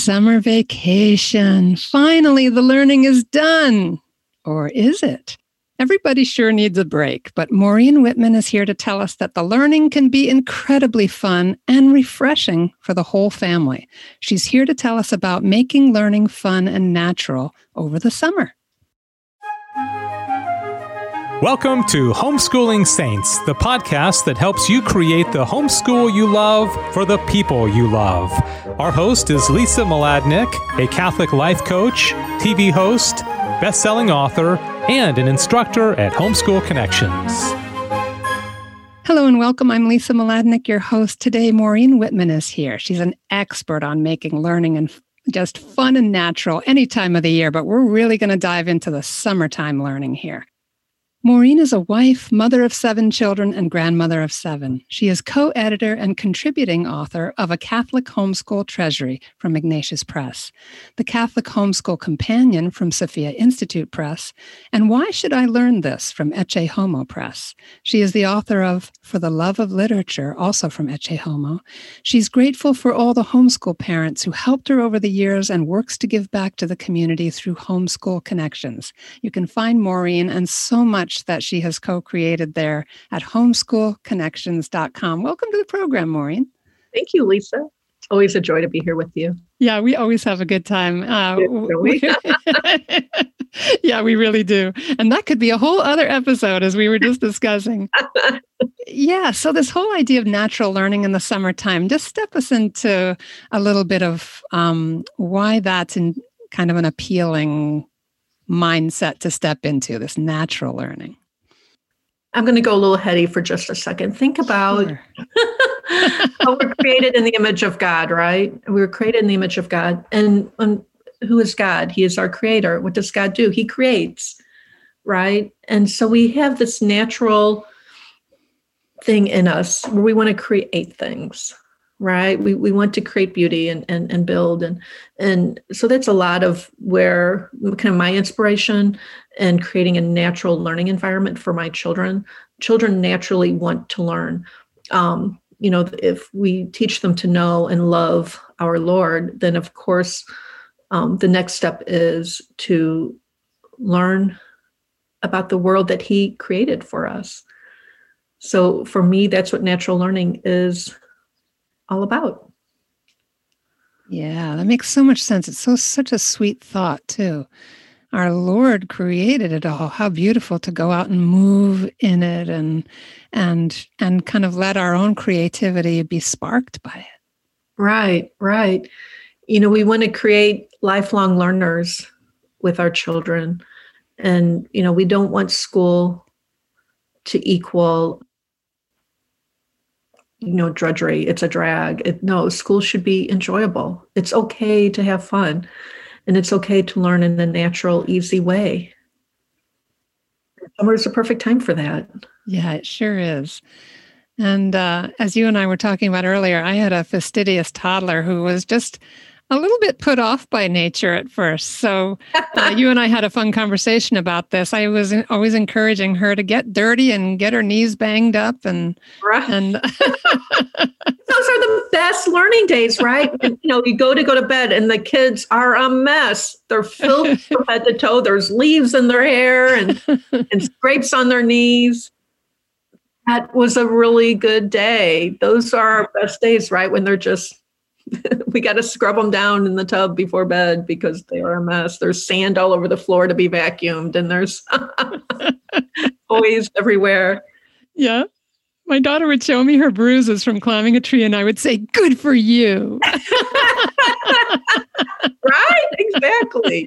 summer vacation. Finally, the learning is done. Or is it? Everybody sure needs a break, but Maureen Wittmann is here to tell us that the learning can be incredibly fun and refreshing for the whole family. She's here to tell us about making learning fun and natural over the summer. Welcome to Homeschooling Saints, the podcast that helps you create the homeschool you love for the people you love. Our host is Lisa Mladinich, a Catholic life coach, TV host, best-selling author, and an instructor at Homeschool Connections. Hello and welcome. I'm Lisa Mladinich, your host. Today, Maureen Wittmann is here. She's an expert on making learning and just fun and natural any time of the year, but we're really going to dive into the summertime learning here. Maureen is a wife, mother of seven children, and grandmother of seven. She is co editor and contributing author of A Catholic Homeschool Treasury from Ignatius Press, The Catholic Homeschool Companion from Sophia Institute Press, and Why Should I Learn This from Ecce Homo Press. She is the author of For the Love of Literature, also from Ecce Homo. She's grateful for all the homeschool parents who helped her over the years and works to give back to the community through Homeschool Connections. You can find Maureen and so much much that she has co created there at homeschoolconnections.com. Welcome to the program, Maureen. Thank you, Lisa. It's always a joy to be here with you. Yeah, we always have a good time. Uh, we? yeah, we really do. And that could be a whole other episode, as we were just discussing. yeah, so this whole idea of natural learning in the summertime, just step us into a little bit of um, why that's in kind of an appealing mindset to step into this natural learning? I'm going to go a little heady for just a second. Think about sure. how we're created in the image of God, right? We were created in the image of God. And, and who is God? He is our creator. What does God do? He creates, right? And so we have this natural thing in us where we want to create things right? We, we want to create beauty and, and and build. And and so that's a lot of where kind of my inspiration and creating a natural learning environment for my children. Children naturally want to learn. Um, you know if we teach them to know and love our lord then of course um, the next step is to learn about the world that he created for us. So for me that's what natural learning is all about. Yeah, that makes so much sense. It's so such a sweet thought too. Our Lord created it all. How beautiful to go out and move in it and and and kind of let our own creativity be sparked by it. Right, right. You know, we want to create lifelong learners with our children. And you know, we don't want school to equal you know drudgery it's a drag. It, no school should be enjoyable. It's okay to have fun and it's okay to learn in a natural easy way. Summer is a perfect time for that. Yeah it sure is. And uh, as you and i were talking about earlier i had a fastidious toddler who was just a little bit put off by nature at first. So uh, you and I had a fun conversation about this. I was always encouraging her to get dirty and get her knees banged up, and right. and those are the best learning days, right? you know, you go to go to bed, and the kids are a mess. They're filled from head to toe. There's leaves in their hair and and scrapes on their knees. That was a really good day. Those are our best days, right? When they're just we got to scrub them down in the tub before bed because they are a mess. There's sand all over the floor to be vacuumed, and there's toys everywhere. Yeah. My daughter would show me her bruises from climbing a tree, and I would say, Good for you. right? Exactly.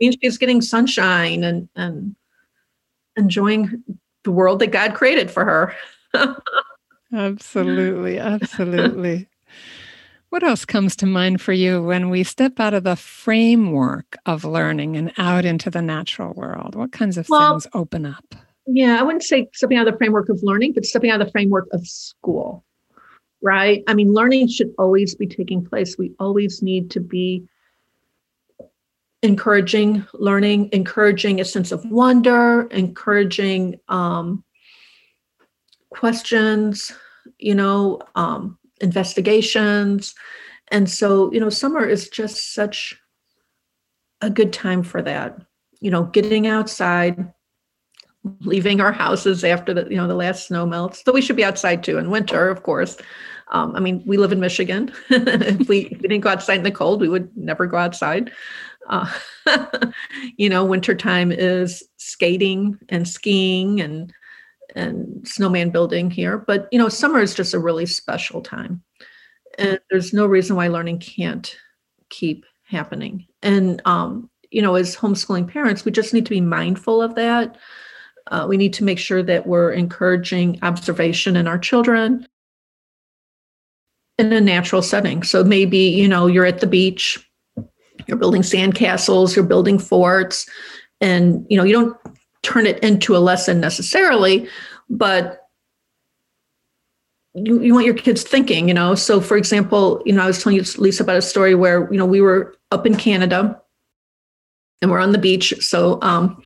means she's getting sunshine and, and enjoying the world that God created for her. absolutely. Absolutely. What else comes to mind for you when we step out of the framework of learning and out into the natural world? What kinds of well, things open up? Yeah, I wouldn't say stepping out of the framework of learning, but stepping out of the framework of school, right? I mean, learning should always be taking place. We always need to be encouraging learning, encouraging a sense of wonder, encouraging um, questions, you know, um, investigations And so, you know, summer is just such a good time for that. You know, getting outside, leaving our houses after the you know the last snow melts. So we should be outside too in winter, of course. Um, I mean, we live in Michigan. if, we, if we didn't go outside in the cold, we would never go outside. Uh, you know, wintertime is skating and skiing and and snowman building here. But you know, summer is just a really special time, and there's no reason why learning can't keep happening. And um, you know, as homeschooling parents, we just need to be mindful of that. Uh, we need to make sure that we're encouraging observation in our children in a natural setting. So maybe, you know, you're at the beach, you're building sandcastles, you're building forts, and, you know, you don't turn it into a lesson necessarily, but you, you want your kids thinking, you know. So, for example, you know, I was telling you, Lisa, about a story where, you know, we were up in Canada and we're on the beach. So, um,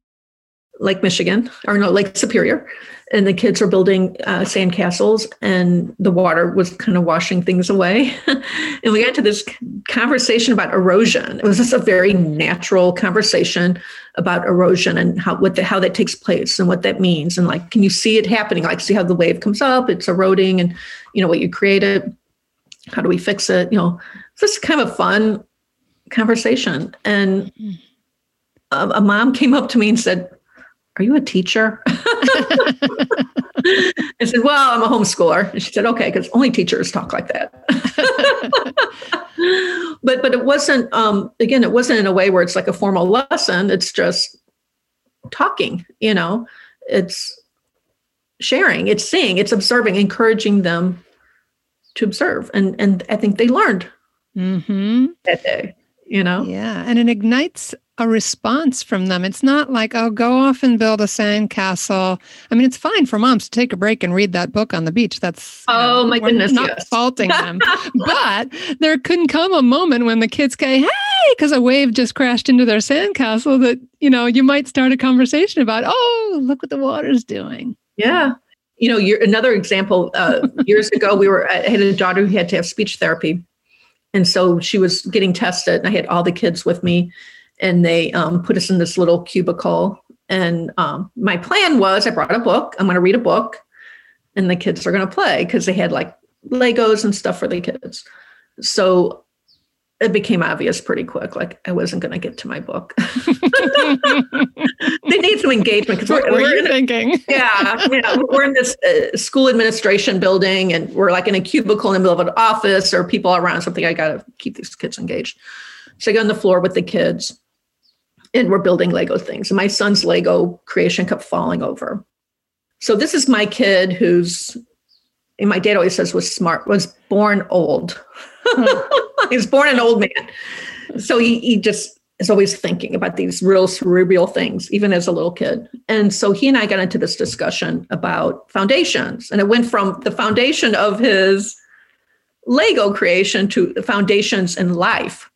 Lake Michigan, or no, Lake Superior, and the kids were building uh, sandcastles, and the water was kind of washing things away. and we got to this conversation about erosion. It was just a very natural conversation about erosion and how what the, how that takes place and what that means, and like, can you see it happening? Like, see how the wave comes up, it's eroding, and you know what you created. How do we fix it? You know, it's just kind of a fun conversation. And mm-hmm. a, a mom came up to me and said are you a teacher? I said, Well, I'm a homeschooler. And she said, Okay, because only teachers talk like that. but but it wasn't um again, it wasn't in a way where it's like a formal lesson. It's just talking, you know, it's sharing, it's seeing, it's observing, encouraging them to observe. And and I think they learned mm-hmm. that day, you know? Yeah. And it ignites a response from them. It's not like, oh, go off and build a sandcastle. I mean, it's fine for moms to take a break and read that book on the beach. That's oh my goodness, not yes. faulting them. but there couldn't come a moment when the kids say, hey, because a wave just crashed into their sandcastle that, you know, you might start a conversation about, oh, look what the water's doing. Yeah. You know, you another example, uh, years ago, we were, I had a daughter who had to have speech therapy. And so she was getting tested, and I had all the kids with me and they um, put us in this little cubicle. And um, my plan was I brought a book. I'm going to read a book, and the kids are going to play because they had like Legos and stuff for the kids. So it became obvious pretty quick. Like I wasn't going to get to my book. they need some engagement because we're, we're in thinking. Yeah, you know, we're in this uh, school administration building, and we're like in a cubicle in the middle of an office, or people around something. I got to keep these kids engaged. So I go on the floor with the kids, and we're building Lego things. And my son's Lego creation kept falling over. So this is my kid who's, and my dad always says was smart, was born old. he was born an old man. So he, he just is always thinking about these real cerebral things, even as a little kid. And so he and I got into this discussion about foundations. And it went from the foundation of his Lego creation to the foundations in life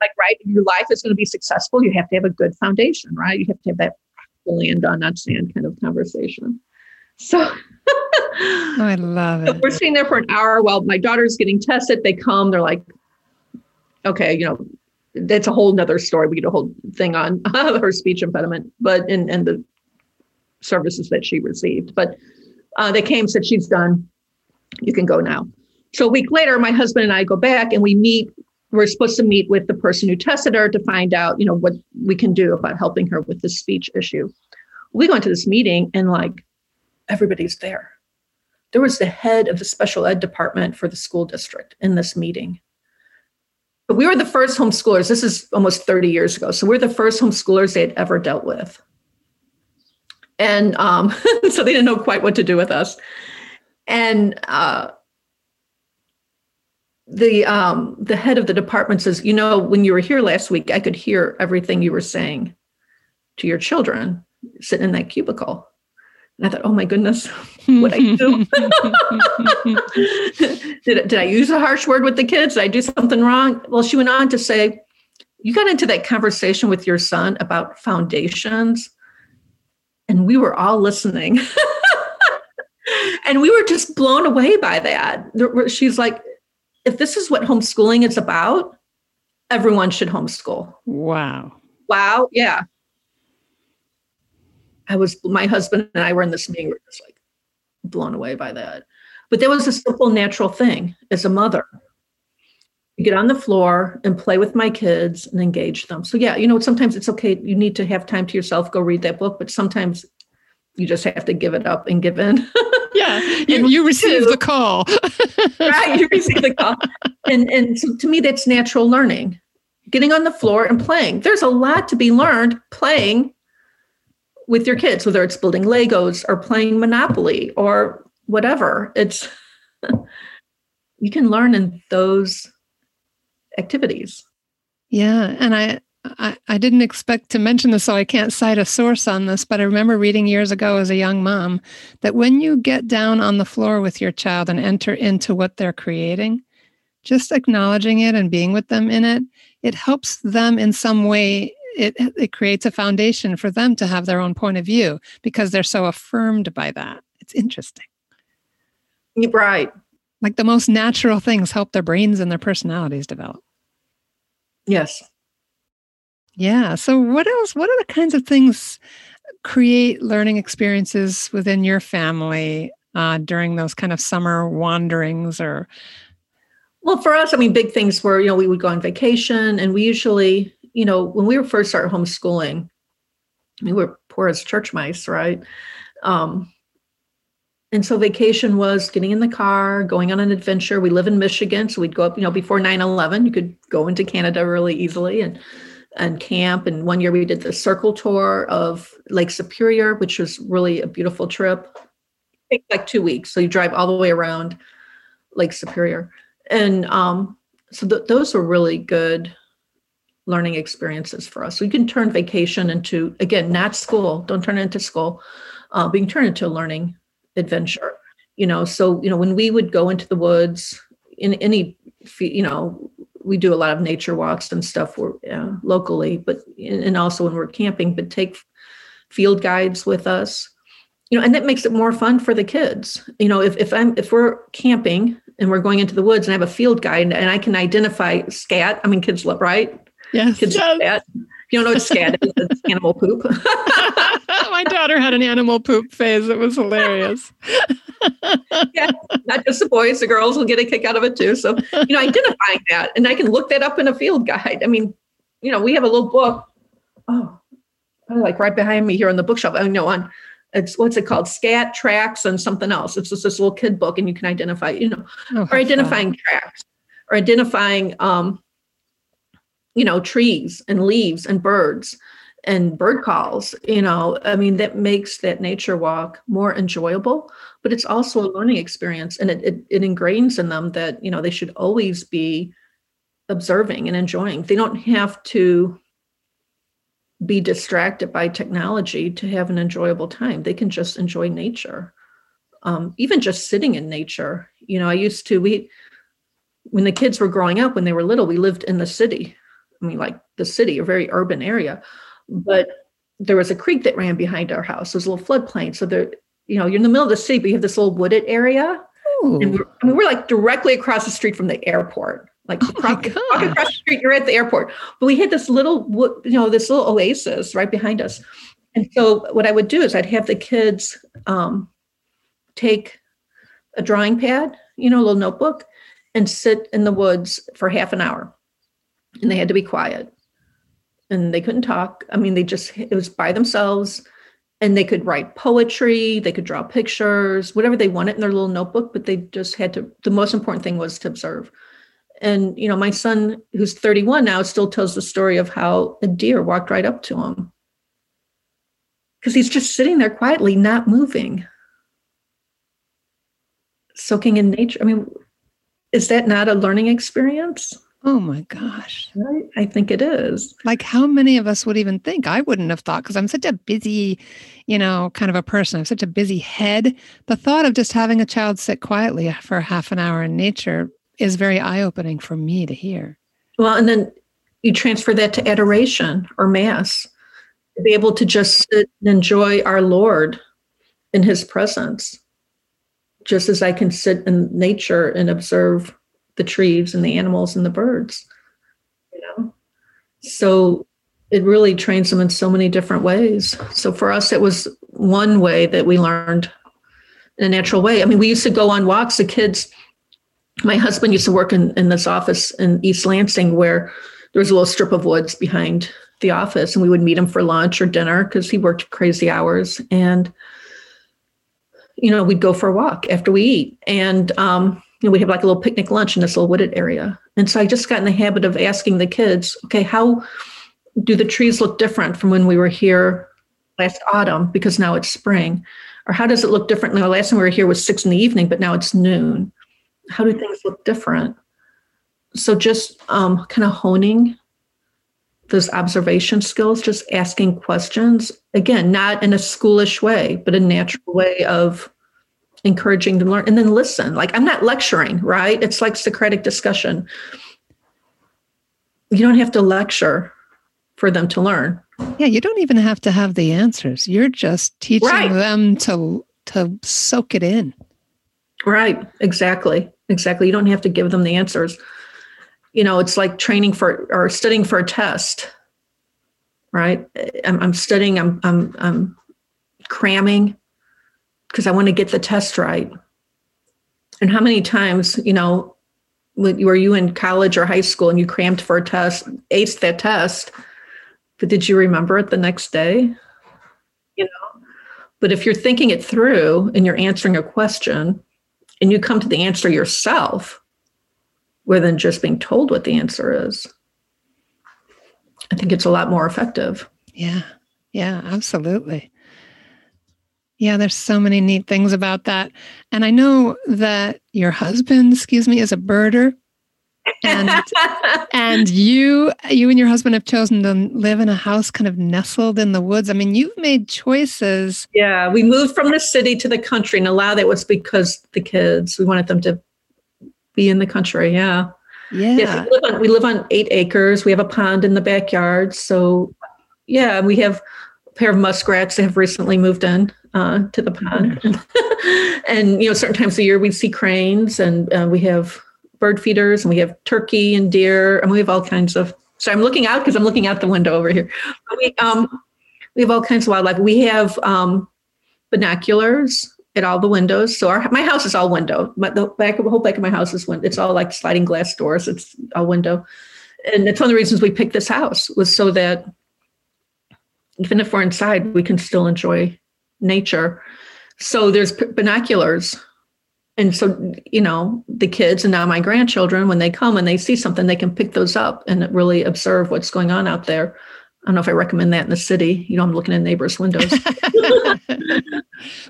like right your life is going to be successful you have to have a good foundation right? You have to have that land on not sand kind of conversation. So oh, i love it. we're sitting there for an hour while my daughter's getting tested they come they're like okay you know that's a whole nother story we get a whole thing on her speech impediment but and and the services that she received but uh, they came said she's done. You can go now. So a week later my husband and i go back and we meet we're supposed to meet with the person who tested her to find out, you know, what we can do about helping her with this speech issue. We go into this meeting and like everybody's there. There was the head of the special ed department for the school district in this meeting. But we were the first homeschoolers. This is almost 30 years ago. So we're the first homeschoolers they had ever dealt with. And um, so they didn't know quite what to do with us. And uh, the um, the head of the department says, you know, when you were here last week, I could hear everything you were saying to your children sitting in that cubicle. And I thought, oh my goodness, what I do? did, did I use a harsh word with the kids? Did I do something wrong? Well, she went on to say, you got into that conversation with your son about foundations, and we were all listening. and we were just blown away by that. She's like, if this is what homeschooling is about, everyone should homeschool. Wow. Wow. Yeah. I was, my husband and I were in this meeting, we are just like blown away by that. But there was a simple, natural thing as a mother get on the floor and play with my kids and engage them. So yeah, you know, sometimes it's okay. You need to have time to yourself, go read that book, but sometimes you just have to give it up and give in. yeah, you, you receive the call. right, you receive the call. And and so to me, that's natural learning. Getting on the floor and playing. There's a lot to be learned playing with your kids, whether it's building Legos or playing Monopoly or whatever. It's you can learn in those activities. Yeah, and I, I I didn't expect to mention this, so I can't cite a source on this, but I remember reading years ago as a young mom that when you get down on the floor with your child and enter into what they're creating, just acknowledging it and being with them in it, it helps them in some way. It, it creates a foundation for them to have their own point of view because they're so affirmed by that. It's interesting. You're right. Like the most natural things help their brains and their personalities develop. Yes. Yeah. So, what else? What are the kinds of things create learning experiences within your family uh, during those kind of summer wanderings or? Well, for us, I mean, big things were, you know, we would go on vacation and we usually, you know, when we were first started homeschooling, we were poor as church mice, right? Um, and so vacation was getting in the car, going on an adventure. We live in Michigan, so we'd go up, you know, before 9-11, you could go into Canada really easily and and camp. And one year we did the circle tour of Lake Superior, which was really a beautiful trip. It like two weeks. So you drive all the way around Lake Superior. And um, so th- those were really good learning experiences for us. You can turn vacation into, again, not school, don't turn it into school, uh, but you can turn it into a learning adventure you know so you know when we would go into the woods in any you know we do a lot of nature walks and stuff we're, uh, locally but and also when we're camping but take field guides with us. You know and that makes it more fun for the kids. You know if, if i'm if we're camping and we're going into the woods and i have a field guide and i can identify scat i mean kids love right? Yes, kids yes. scat. You don't know what scat is it's animal poop my daughter had an animal poop phase. It was hilarious. yeah, not just the boys, the girls will get a kick out of it too. So, you know, identifying that, and I can look that up in a field guide. I mean, you know, we have a little book. Oh, like right behind me here on the bookshelf. Oh, no, on it's what's it called? Scat tracks and something else. It's just this little kid book, and you can identify, you know, oh, or identifying fun. tracks, or identifying, um, you know, trees and leaves and birds and bird calls you know i mean that makes that nature walk more enjoyable but it's also a learning experience and it, it, it ingrains in them that you know they should always be observing and enjoying. They don't have to be distracted by technology to have an enjoyable time. They can just enjoy nature um, even just sitting in nature. You know i used to we when the kids were growing up when they were little we lived in the city. I mean like the city a very urban area but there was a creek that ran behind our house. It was a little floodplain. So there, you know, you're in the middle of the city, but you have this little wooded area. And we're, I mean, we're like directly across the street from the airport. Like oh across, across the street, you're at the airport. But we had this little, you know, this little oasis right behind us. And so what I would do is I'd have the kids um, take a drawing pad, you know, a little notebook, and sit in the woods for half an hour. And they had to be quiet and they couldn't talk. I mean, they just, it was by themselves and they could write poetry, they could draw pictures, whatever they wanted in their little notebook, but they just had to, the most important thing was to observe. And, you know, my son, who's 31 now, still tells the story of how a deer walked right up to him because he's just sitting there quietly, not moving, soaking in nature. I mean, is that not a learning experience? Oh my gosh. Right? I think it is. Like how many of us would even think? I wouldn't have thought because I'm such a busy, you know, kind of a person. I'm such a busy head. The thought of just having a child sit quietly for half an hour in nature is very eye opening for me to hear. Well, and then you transfer that to adoration or mass, to be able to just sit and enjoy our Lord in his presence, just as I can sit in nature and observe the trees and the animals and the birds. You know, so it really trains them in so many different ways. So for us, it was one way that we learned in a natural way. I mean, we used to go on walks. The kids, my husband used to work in, in this office in East Lansing where there was a little strip of woods behind the office, and we would meet him for lunch or dinner because he worked crazy hours. And, you know, we'd go for a walk after we eat. And, um, you know, we have like a little picnic lunch in this little wooded area. And so I just got in the habit of asking the kids, okay, how do the trees look different from when we were here last autumn because now it's spring? Or how does it look different? Now, last time we were here was six in the evening, but now it's noon. How do things look different? So just um, kind of honing those observation skills, just asking questions. Again, not in a schoolish way, but a natural way of encouraging them to learn and then listen. Like I'm not lecturing, right? It's like Socratic discussion. You don't have to lecture for them to learn. Yeah, you don't even have to have the answers. You're just teaching right. them to to soak it in. Right, exactly. Exactly. You don't have to give them the answers. You know, it's like training for or studying for a test. Right? I'm, I'm studying, I'm I'm I'm cramming because I want to get the test right. And how many times, you know, were you in college or high school and you crammed for a test, aced that test, but did you remember it the next day? You know, but if you're thinking it through and you're answering a question and you come to the answer yourself rather than just being told what the answer is, I think it's a lot more effective. Yeah. Yeah, absolutely. Yeah, there's so many neat things about that. And I know that your husband, excuse me, is a birder. And and you you and your husband have chosen to live in a house kind of nestled in the woods. I mean you've made choices. Yeah we moved from the city to the country and a lot of that was because the kids. We wanted them to be in the country yeah. Yeah. yes, we, live on, we live on eight acres. We have a pond in the backyard so yeah we have a pair of muskrats that have recently moved in uh, to the pond. And you know certain times of year we see cranes and uh, we have bird feeders and we have turkey and deer and we have all kinds of so i'm looking out because i'm looking out the window over here. We um we have all kinds of wildlife. We have um binoculars at all the windows. So our my house is all window. My, the back of the whole back of my house is window it's all like sliding glass doors. It's all window. And it's one of the reasons we picked this house was so that even if we're inside we can still enjoy nature. So there's binoculars. And so you know the kids and now my grandchildren when they come and they see something they can pick those up and really observe what's going on out there. I don't know if i recommend that in the city. You know i'm looking in neighbors windows.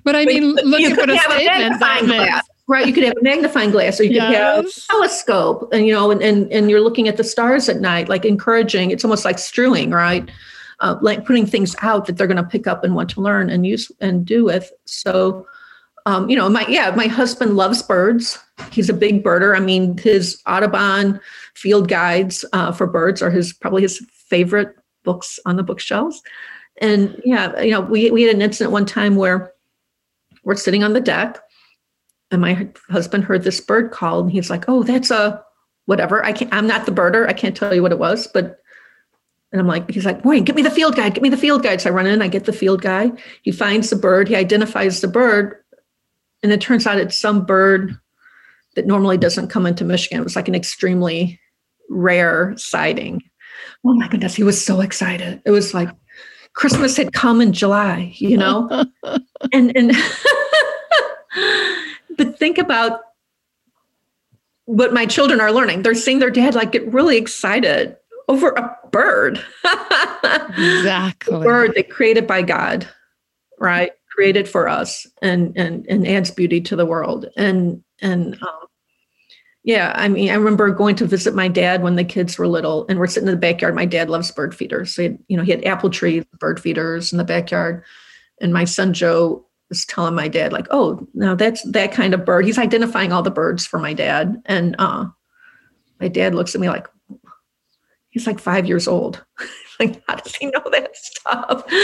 But i mean look at what a statement glass, right? You could have a magnifying glass or you could yes. have a telescope and you know and, and and you're looking at the stars at night like encouraging. It's almost like strewing right uh, like putting things out that they're going to pick up and want to learn and use and do with so um, you know, my yeah, my husband loves birds. He's a big birder. I mean, his Audubon field guides uh, for birds are his probably his favorite books on the bookshelves. And yeah, you know, we we had an incident one time where we're sitting on the deck, and my husband heard this bird call, and he's like, "Oh, that's a whatever." I can't. I'm not the birder. I can't tell you what it was, but. And I'm like, he's like, Wait, get me the field guide, get me the field guide. So I run in, I get the field guide. He finds the bird, he identifies the bird, and it turns out it's some bird that normally doesn't come into Michigan. It was like an extremely rare sighting. Oh my goodness, he was so excited. It was like Christmas had come in July, you know? and and but think about what my children are learning. They're seeing their dad like get really excited over a bird. exactly. A bird that created by God, right? created for us and and and adds beauty to the world and and um, yeah i mean i remember going to visit my dad when the kids were little and we're sitting in the backyard my dad loves bird feeders so he had, you know he had apple tree bird feeders in the backyard and my son joe was telling my dad like oh now that's that kind of bird he's identifying all the birds for my dad and uh my dad looks at me like he's like five years old like how does he know that stuff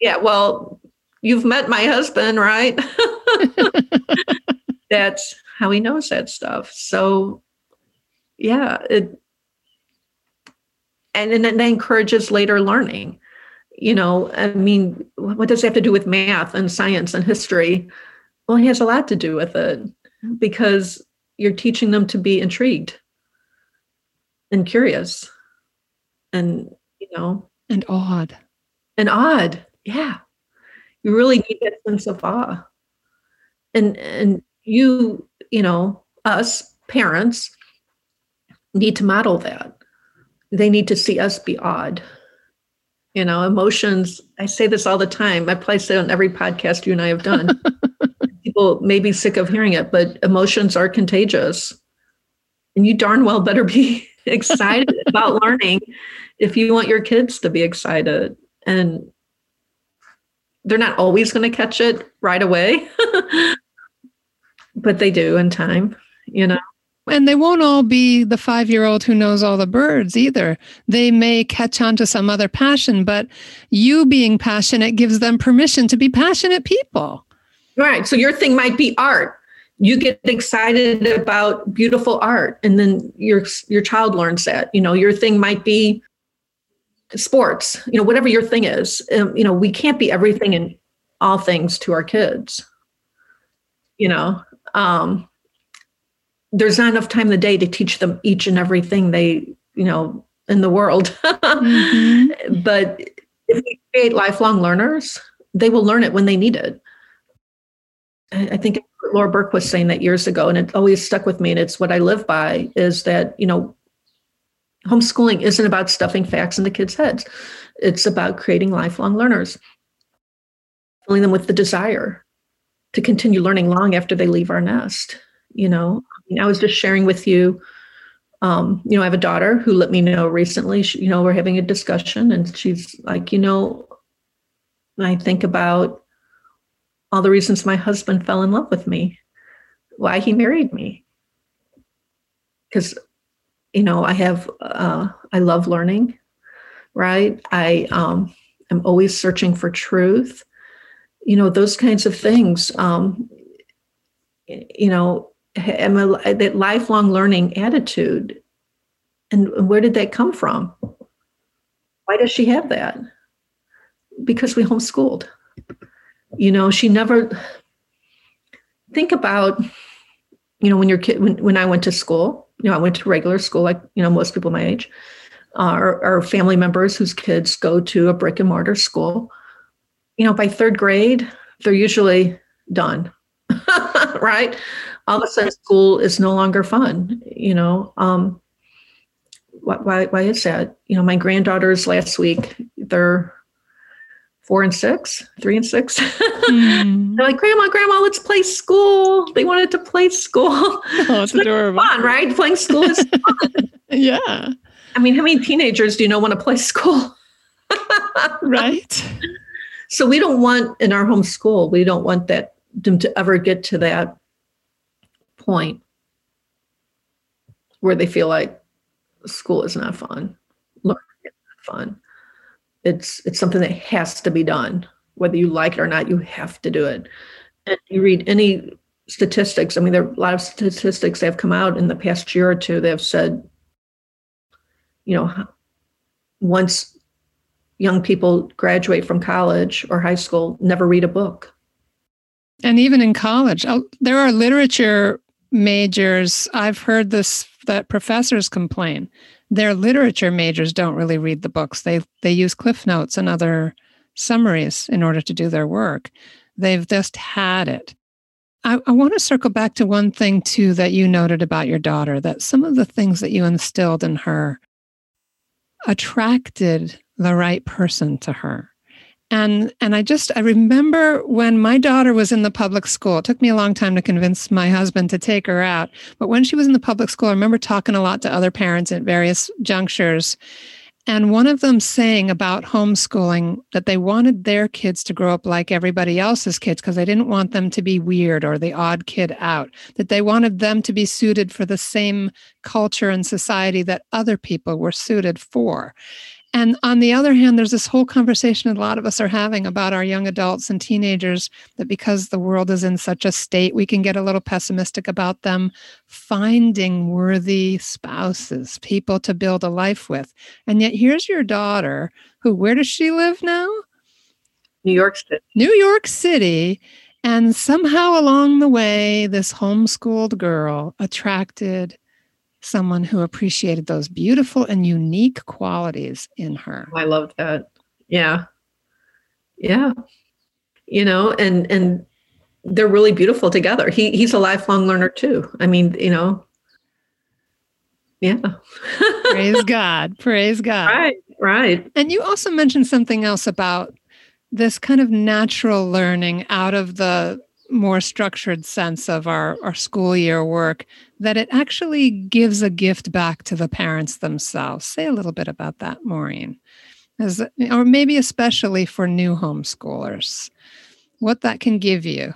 yeah, well, you've met my husband, right? that's how he knows that stuff. So, yeah, it, and, and that encourages later learning. You know, I mean, what does it have to do with math and science and history? Well, it has a lot to do with it because you're teaching them to be intrigued and curious and, you know, and odd And odd Yeah. You really need that sense of awe. And and you, you know, us parents need to model that. They need to see us be odd You know, emotions, I say this all the time. I probably say on every podcast you and I have done. People may be sick of hearing it, but emotions are contagious. And you darn well better be excited about learning if you want your kids to be excited. And they're not always going to catch it right away, but they do in time, you know. And they won't all be the five year old who knows all the birds either. They may catch on to some other passion, but you being passionate gives them permission to be passionate people. Right. So your thing might be art. You get excited about beautiful art, and then your your child learns that. You know, your thing might be sports, you know, whatever your thing is. Um, you know, we can't be everything and all things to our kids. You know, um, there's not enough time in the day to teach them each and everything they, you know, in the world. mm-hmm. But if we create lifelong learners, they will learn it when they need it. I think Laura Burke was saying that years ago, and it always stuck with me. And it's what I live by is that, you know, homeschooling isn't about stuffing facts into kids' heads. It's about creating lifelong learners, filling them with the desire to continue learning long after they leave our nest. You know, I, mean, I was just sharing with you. Um, you know, I have a daughter who let me know recently. She, you know, we're having a discussion, and she's like, you know, I think about all the reasons my husband fell in love with me, why he married me, because you know, I have, uh, I love learning, right? I um, am always searching for truth, you know, those kinds of things. Um, you know, am a, that lifelong learning attitude. And where did that come from? Why does she have that? Because we homeschooled. You know, she never think about, you know, when your kid when, when I went to school, you know, I went to regular school, like, you know, most people my age, uh, or, family members whose kids go to a brick and mortar school. You know, by third grade, they're usually done, right? All of a sudden, school is no longer fun, you know. Um, why, why is that? You know, my granddaughters last week, they're four and six, three and six. Mm. They're like, Grandma, Grandma, let's play school. They wanted to play school. Oh, it's adorable. Fun, right? Playing school is fun. yeah. I mean, how many teenagers do you know want to play school? right. So we don't want in our home school, we don't want that them to ever get to that point where they feel like school is not fun, learning is not fun it's it's something that has to be done. Whether you like it or not you have to do it. And you read any statistics i mean there are a lot of statistics that have come out in the past year or two that have said you know once young people graduate from college or high school never read a book. And even in college oh, there are literature majors. I've heard this that professors complain their literature majors don't really read the books. They they use cliff notes and other summaries in order to do their work. They've just had it. I, I want to circle back to one thing too that you noted about your daughter, that some of the things that you instilled in her attracted the right person to her and and i just i remember when my daughter was in the public school it took me a long time to convince my husband to take her out but when she was in the public school i remember talking a lot to other parents at various junctures and one of them saying about homeschooling that they wanted their kids to grow up like everybody else's kids because they didn't want them to be weird or the odd kid out, that they wanted them to be suited for the same culture and society that other people were suited for. And on the other hand, there's this whole conversation a lot of us are having about our young adults and teenagers that because the world is in such a state, we can get a little pessimistic about them finding worthy spouses, people to build a life with. And yet, here's your daughter who, where does she live now? New York City. New York City. And somehow along the way, this homeschooled girl attracted someone who appreciated those beautiful and unique qualities in her. I love that. Yeah. Yeah. You know, and and they're really beautiful together. He he's a lifelong learner too. I mean, you know. Yeah. Praise God. Praise God. Right, right. And you also mentioned something else about this kind of natural learning out of the more structured sense of our, our school year work that it actually gives a gift back to the parents themselves. Say a little bit about that, Maureen, As, or maybe especially for new homeschoolers, what that can give you.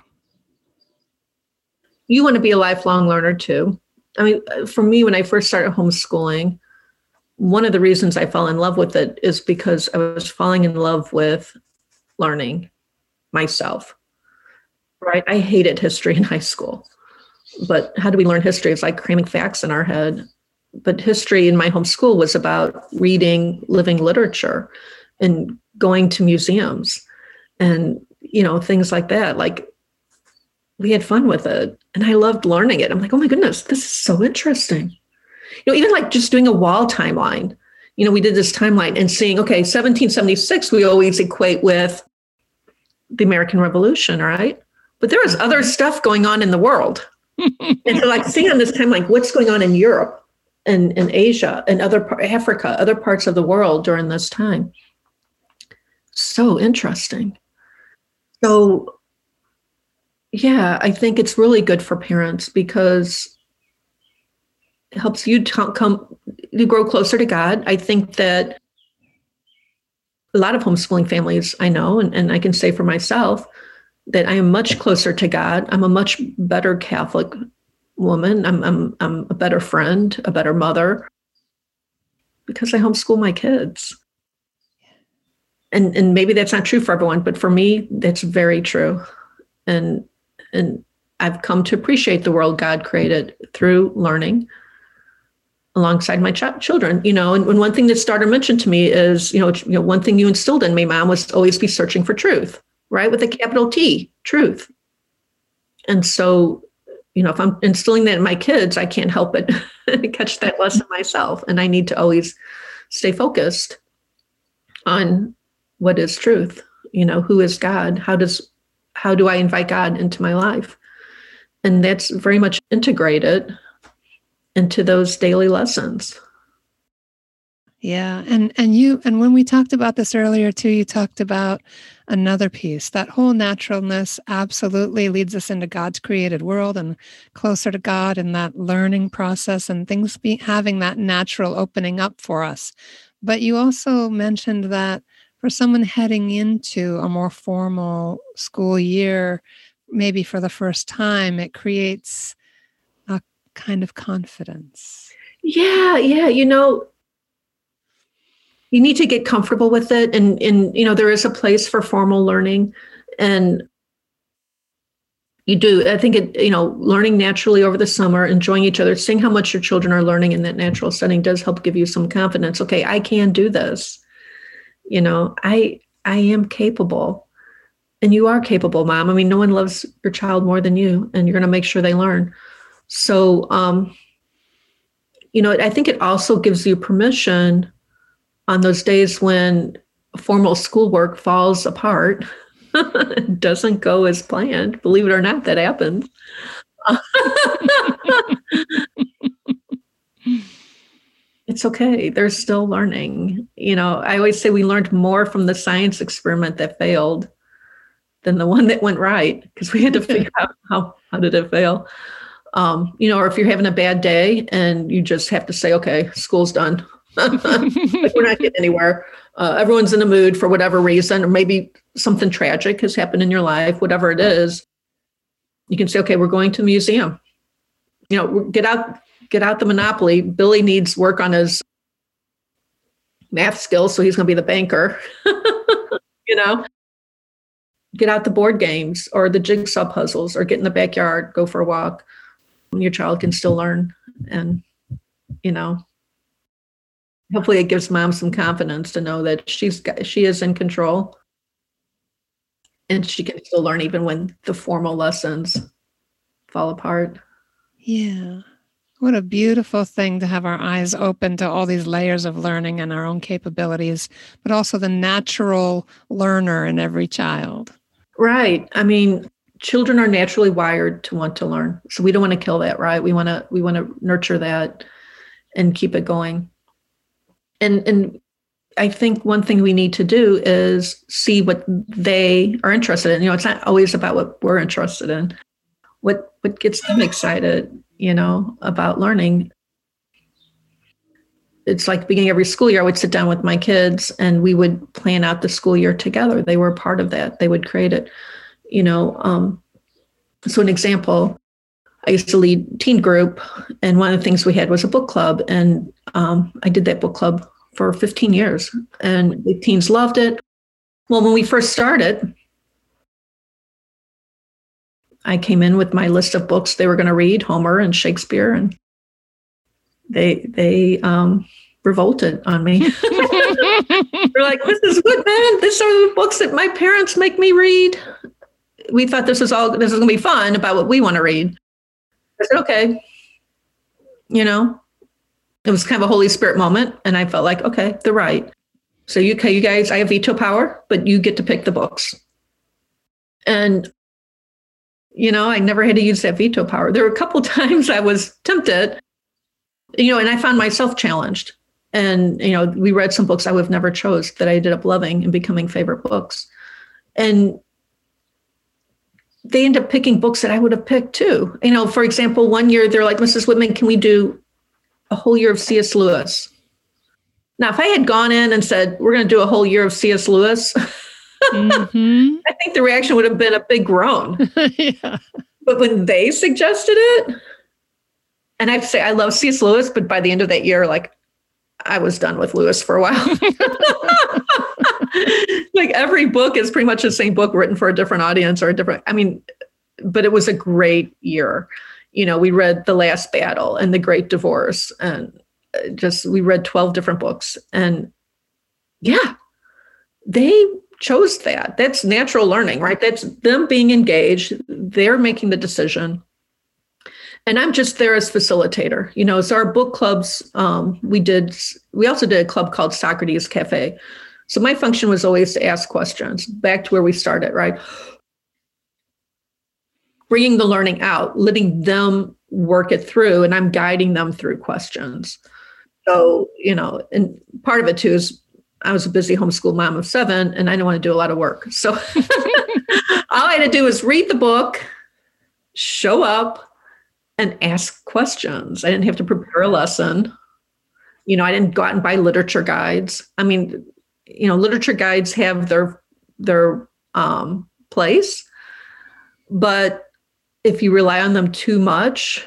You want to be a lifelong learner too. I mean, for me, when I first started homeschooling, one of the reasons I fell in love with it is because I was falling in love with learning myself right? I hated history in high school. But how do we learn history? It's like cramming facts in our head. But history in my home school was about reading living literature and going to museums and you know things like that like we had fun with it and i loved learning it i'm like oh my goodness this is so interesting you know even like just doing a wall timeline you know we did this timeline and seeing okay 1776 we always equate with the american revolution right but there was other stuff going on in the world. And so like seeing on this time, like what's going on in Europe and, and Asia and other Africa, other parts of the world during this time. So interesting. So yeah, I think it's really good for parents because it helps you to come you grow closer to God. I think that a lot of homeschooling families I know, and, and I can say for myself, that I am much closer to God. I'm a much better Catholic woman. I'm, I'm, I'm a better friend, a better mother because I homeschool my kids. And, and maybe that's not true for everyone, but for me, that's very true. And, and I've come to appreciate the world God created through learning alongside my ch- children you know and, and one thing that starter mentioned to me is you know, you know one thing you instilled in me mom was always be searching for truth right? With a capital T, truth. And so, you know, if I'm instilling that in my kids, I can't help but catch that lesson myself. And I need to always stay focused on what is truth. You know, who is God? How does how do I invite God into my life? And that's very much integrated into those daily lessons. Yeah, and and you and when we talked about this earlier too, you talked about another piece. That whole naturalness absolutely leads us into God's created world and closer to God in that learning process and things be having that natural opening up for us. But you also mentioned that for someone heading into a more formal school year, maybe for the first time, it creates a kind of confidence. Yeah, yeah. You know, you need to get comfortable with it. And and you know there is a place for formal learning. And you do i think it you know learning naturally over the summer enjoying each other seeing how much your children are learning in that natural setting does help give you some confidence. Okay i can do this. You know i i am capable. And you are capable mom. I mean no one loves your child more than you and you're going to make sure they learn. So um you know i think it also gives you permission on those days when formal schoolwork falls apart, doesn't go as planned. Believe it or not, that happens. it's okay. They're still learning. You know, I always say we learned more from the science experiment that failed than the one that went right because we had to figure out how how did it fail. Um, you know, or if you're having a bad day and you just have to say, okay, school's done we're not getting anywhere. Uh, everyone's in a mood for whatever reason, or maybe something tragic has happened in your life, whatever it is. You can say, okay, we're going to the museum. You know, get out, get out the monopoly. Billy needs work on his math skills, so he's going to be the banker. you know, get out the board games or the jigsaw puzzles or get in the backyard, go for a walk. Your child can still learn. And, you know, hopefully it gives mom some confidence to know that she's got, she is in control and she can still learn even when the formal lessons fall apart. Yeah. What a beautiful thing to have our eyes open to all these layers of learning and our own capabilities, but also the natural learner in every child. Right. I mean, children are naturally wired to want to learn. So we don't want to kill that, right? We want to we want to nurture that and keep it going. And and I think one thing we need to do is see what they are interested in. You know, it's not always about what we're interested in. What what gets them excited, you know, about learning. It's like beginning every school year, I would sit down with my kids and we would plan out the school year together. They were part of that. They would create it. You know, um, so an example, I used to lead teen group, and one of the things we had was a book club, and um, I did that book club for 15 years, and the teens loved it. Well, when we first started, I came in with my list of books they were going to read, Homer and Shakespeare, and they they um, revolted on me. They're like, "This is good, man. These are the books that my parents make me read." We thought this was all this is going to be fun about what we want to read. I said, "Okay," you know, it was kind of a Holy Spirit moment. And I felt like, okay, they're right. So you, okay, you guys, I have veto power, but you get to pick the books. And, you know, I never had to use that veto power. There were a couple times I was tempted, you know, and I found myself challenged. And, you know, we read some books I would have never chose that I ended up loving and becoming favorite books. And they end up picking books that I would have picked too. You know, for example, one year they're like, Mrs. Wittmann, can we do a whole year of C.S. Lewis. Now, if I had gone in and said, we're going to do a whole year of C.S. Lewis, mm-hmm. I think the reaction would have been a big groan. yeah. But when they suggested it, and I have to say, I love C.S. Lewis, but by the end of that year, like, I was done with Lewis for a while. like every book is pretty much the same book written for a different audience or a different, I mean, but it was a great year you know, we read The Last Battle and The Great Divorce and uh, just we read 12 different books and yeah, they chose that. That's natural learning, right? That's them being engaged, they're making the decision. And I'm just there as facilitator. You know, so our book clubs, um, we did, we also did a club called Socrates Cafe. So my function was always to ask questions back to where we started, right? Bringing the learning out, letting them work it through, and I'm guiding them through questions. So, you know, and part of it too is I was a busy homeschool mom of seven and I didn't want to do a lot of work. So all I had to do was read the book, show up, and ask questions. I didn't have to prepare a lesson. You know, I didn't go out and buy literature guides. I mean, you know, literature guides have their their um, place, but if you rely on them too much,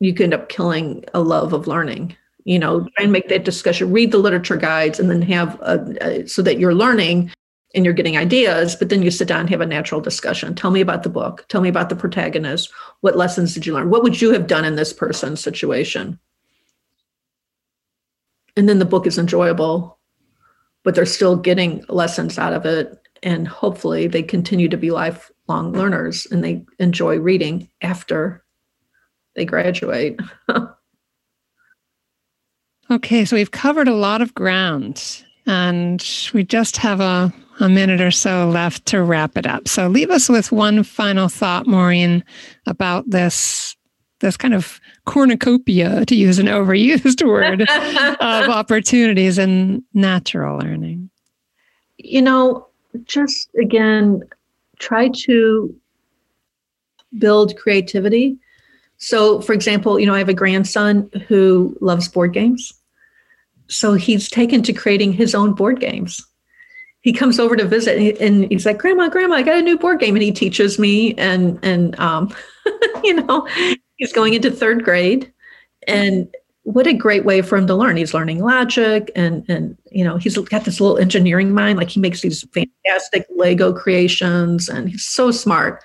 you can end up killing a love of learning. You know, try and make that discussion, read the literature guides, and then have a, a, so that you're learning and you're getting ideas, but then you sit down and have a natural discussion. Tell me about the book. Tell me about the protagonist. What lessons did you learn? What would you have done in this person's situation? And then the book is enjoyable, but they're still getting lessons out of it. And hopefully they continue to be lifelong learners and they enjoy reading after they graduate. okay, so we've covered a lot of ground and we just have a, a minute or so left to wrap it up. So leave us with one final thought, Maureen, about this this kind of cornucopia, to use an overused word, of opportunities in natural learning. You know, just again, try to build creativity. So, for example, you know, I have a grandson who loves board games. So he's taken to creating his own board games. He comes over to visit and he's like, "Grandma, Grandma, I got a new board game," and he teaches me. And and um, you know, he's going into third grade, and what a great way for him to learn. He's learning logic and and you know, he's got this little engineering mind. Like he makes these fantastic Lego creations and he's so smart.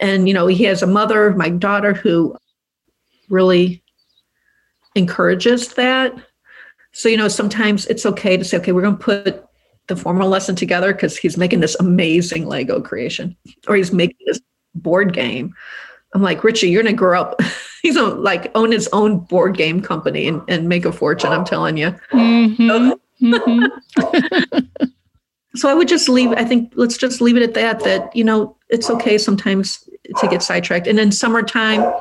And you know, he has a mother, my daughter, who really encourages that. So, you know, sometimes it's okay to say, okay, we're going to put the formal lesson together because he's making this amazing Lego creation or he's making this board game. I'm like, Richie, you're going to grow up. he's to like own his own board game company and, and make a fortune. I'm telling you. Mm-hmm. So, mm-hmm. so I would just leave. I think let's just leave it at that, that, you know, it's okay sometimes to get sidetracked. And in summertime,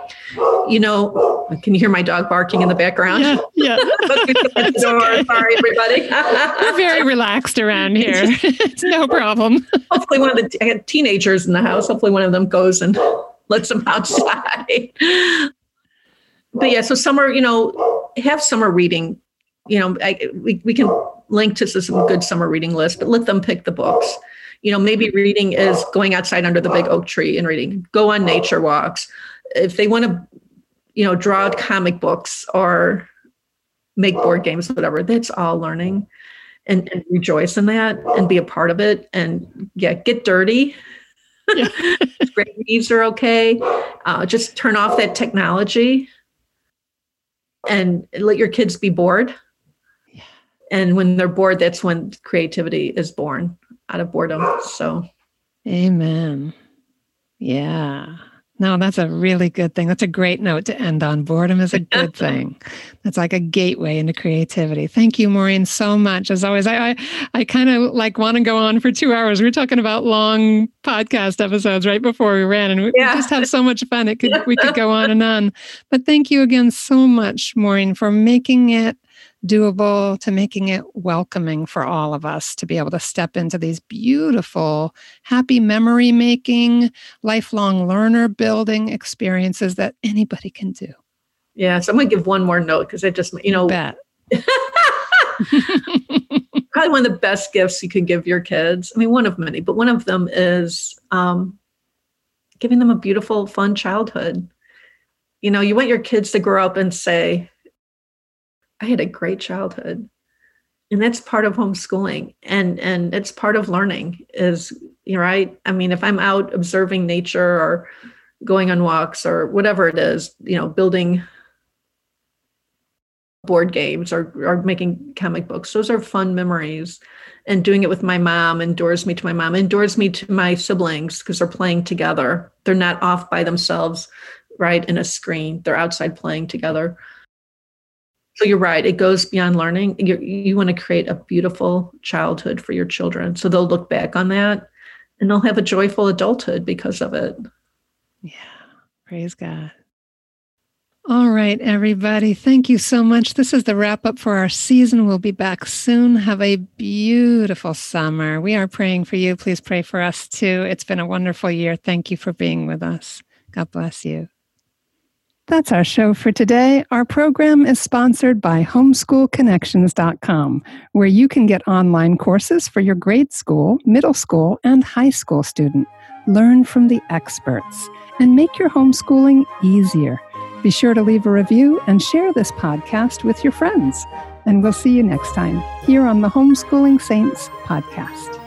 you know, can you hear my dog barking in the background? Yeah. yeah. okay. Sorry, everybody. We're very relaxed around here. it's no problem. Hopefully, one of the I teenagers in the house. Hopefully, one of them goes and lets them outside. But yeah, so summer, you know, have summer reading. You know, I, we we can link to some good summer reading list, but let them pick the books. You know maybe reading is going outside under the big oak tree and reading. Go on nature walks. If they want to you know draw comic books or make board games whatever that's all learning and, and rejoice in that and be a part of it. And yeah get dirty. Yeah. grades are okay. Uh, just turn off that technology and let your kids be bored yeah. and when they're bored that's when creativity is born out of boredom. So, amen. Yeah. No, that's a really good thing. That's a great note to end on. Boredom is a good thing. That's like a gateway into creativity. Thank you, Maureen, so much. As always, I I, I kind of like want to go on for two hours. We are talking about long podcast episodes right before we ran, and we, yeah. just have so much fun. It could we could go on and on. But thank you again so much, Maureen, for making it doable to making it welcoming for all of us to be able to step into these beautiful, happy memory making, lifelong learner building experiences that anybody can do. Yeah, so I'm going to give one more note because I just, you know, bet. probably one of the best gifts you can give your kids. I mean, one of many, but one of them is um, giving them a beautiful, fun childhood. You know, you want your kids to grow up and say, I had a great childhood. And that's part of homeschooling and and it's part of learning is you know, right. I mean, if I'm out observing nature or going on walks or whatever it is, you know, building board games or, or making comic books. Those are fun memories. And doing it with my mom endures me to my mom, endures me to my siblings because they're playing together. They're not off by themselves, right, in a screen. They're outside playing together. So you're right. It goes beyond learning. you you want to create a beautiful childhood for your children. So they'll look back on that and they'll have a joyful adulthood because of it. Yeah. Praise God. All right, everybody. Thank you so much. This is the wrap up for our season. We'll be back soon. Have a beautiful summer. We are praying for you. Please pray for us too. It's been a wonderful year. Thank you for being with us. God bless you. That's our show for today. Our program is sponsored by homeschoolconnections.com, where you can get online courses for your grade school, middle school, and high school student. Learn from the experts and make your homeschooling easier. Be sure to leave a review and share this podcast with your friends. And we'll see you next time here on the Homeschooling Saints podcast.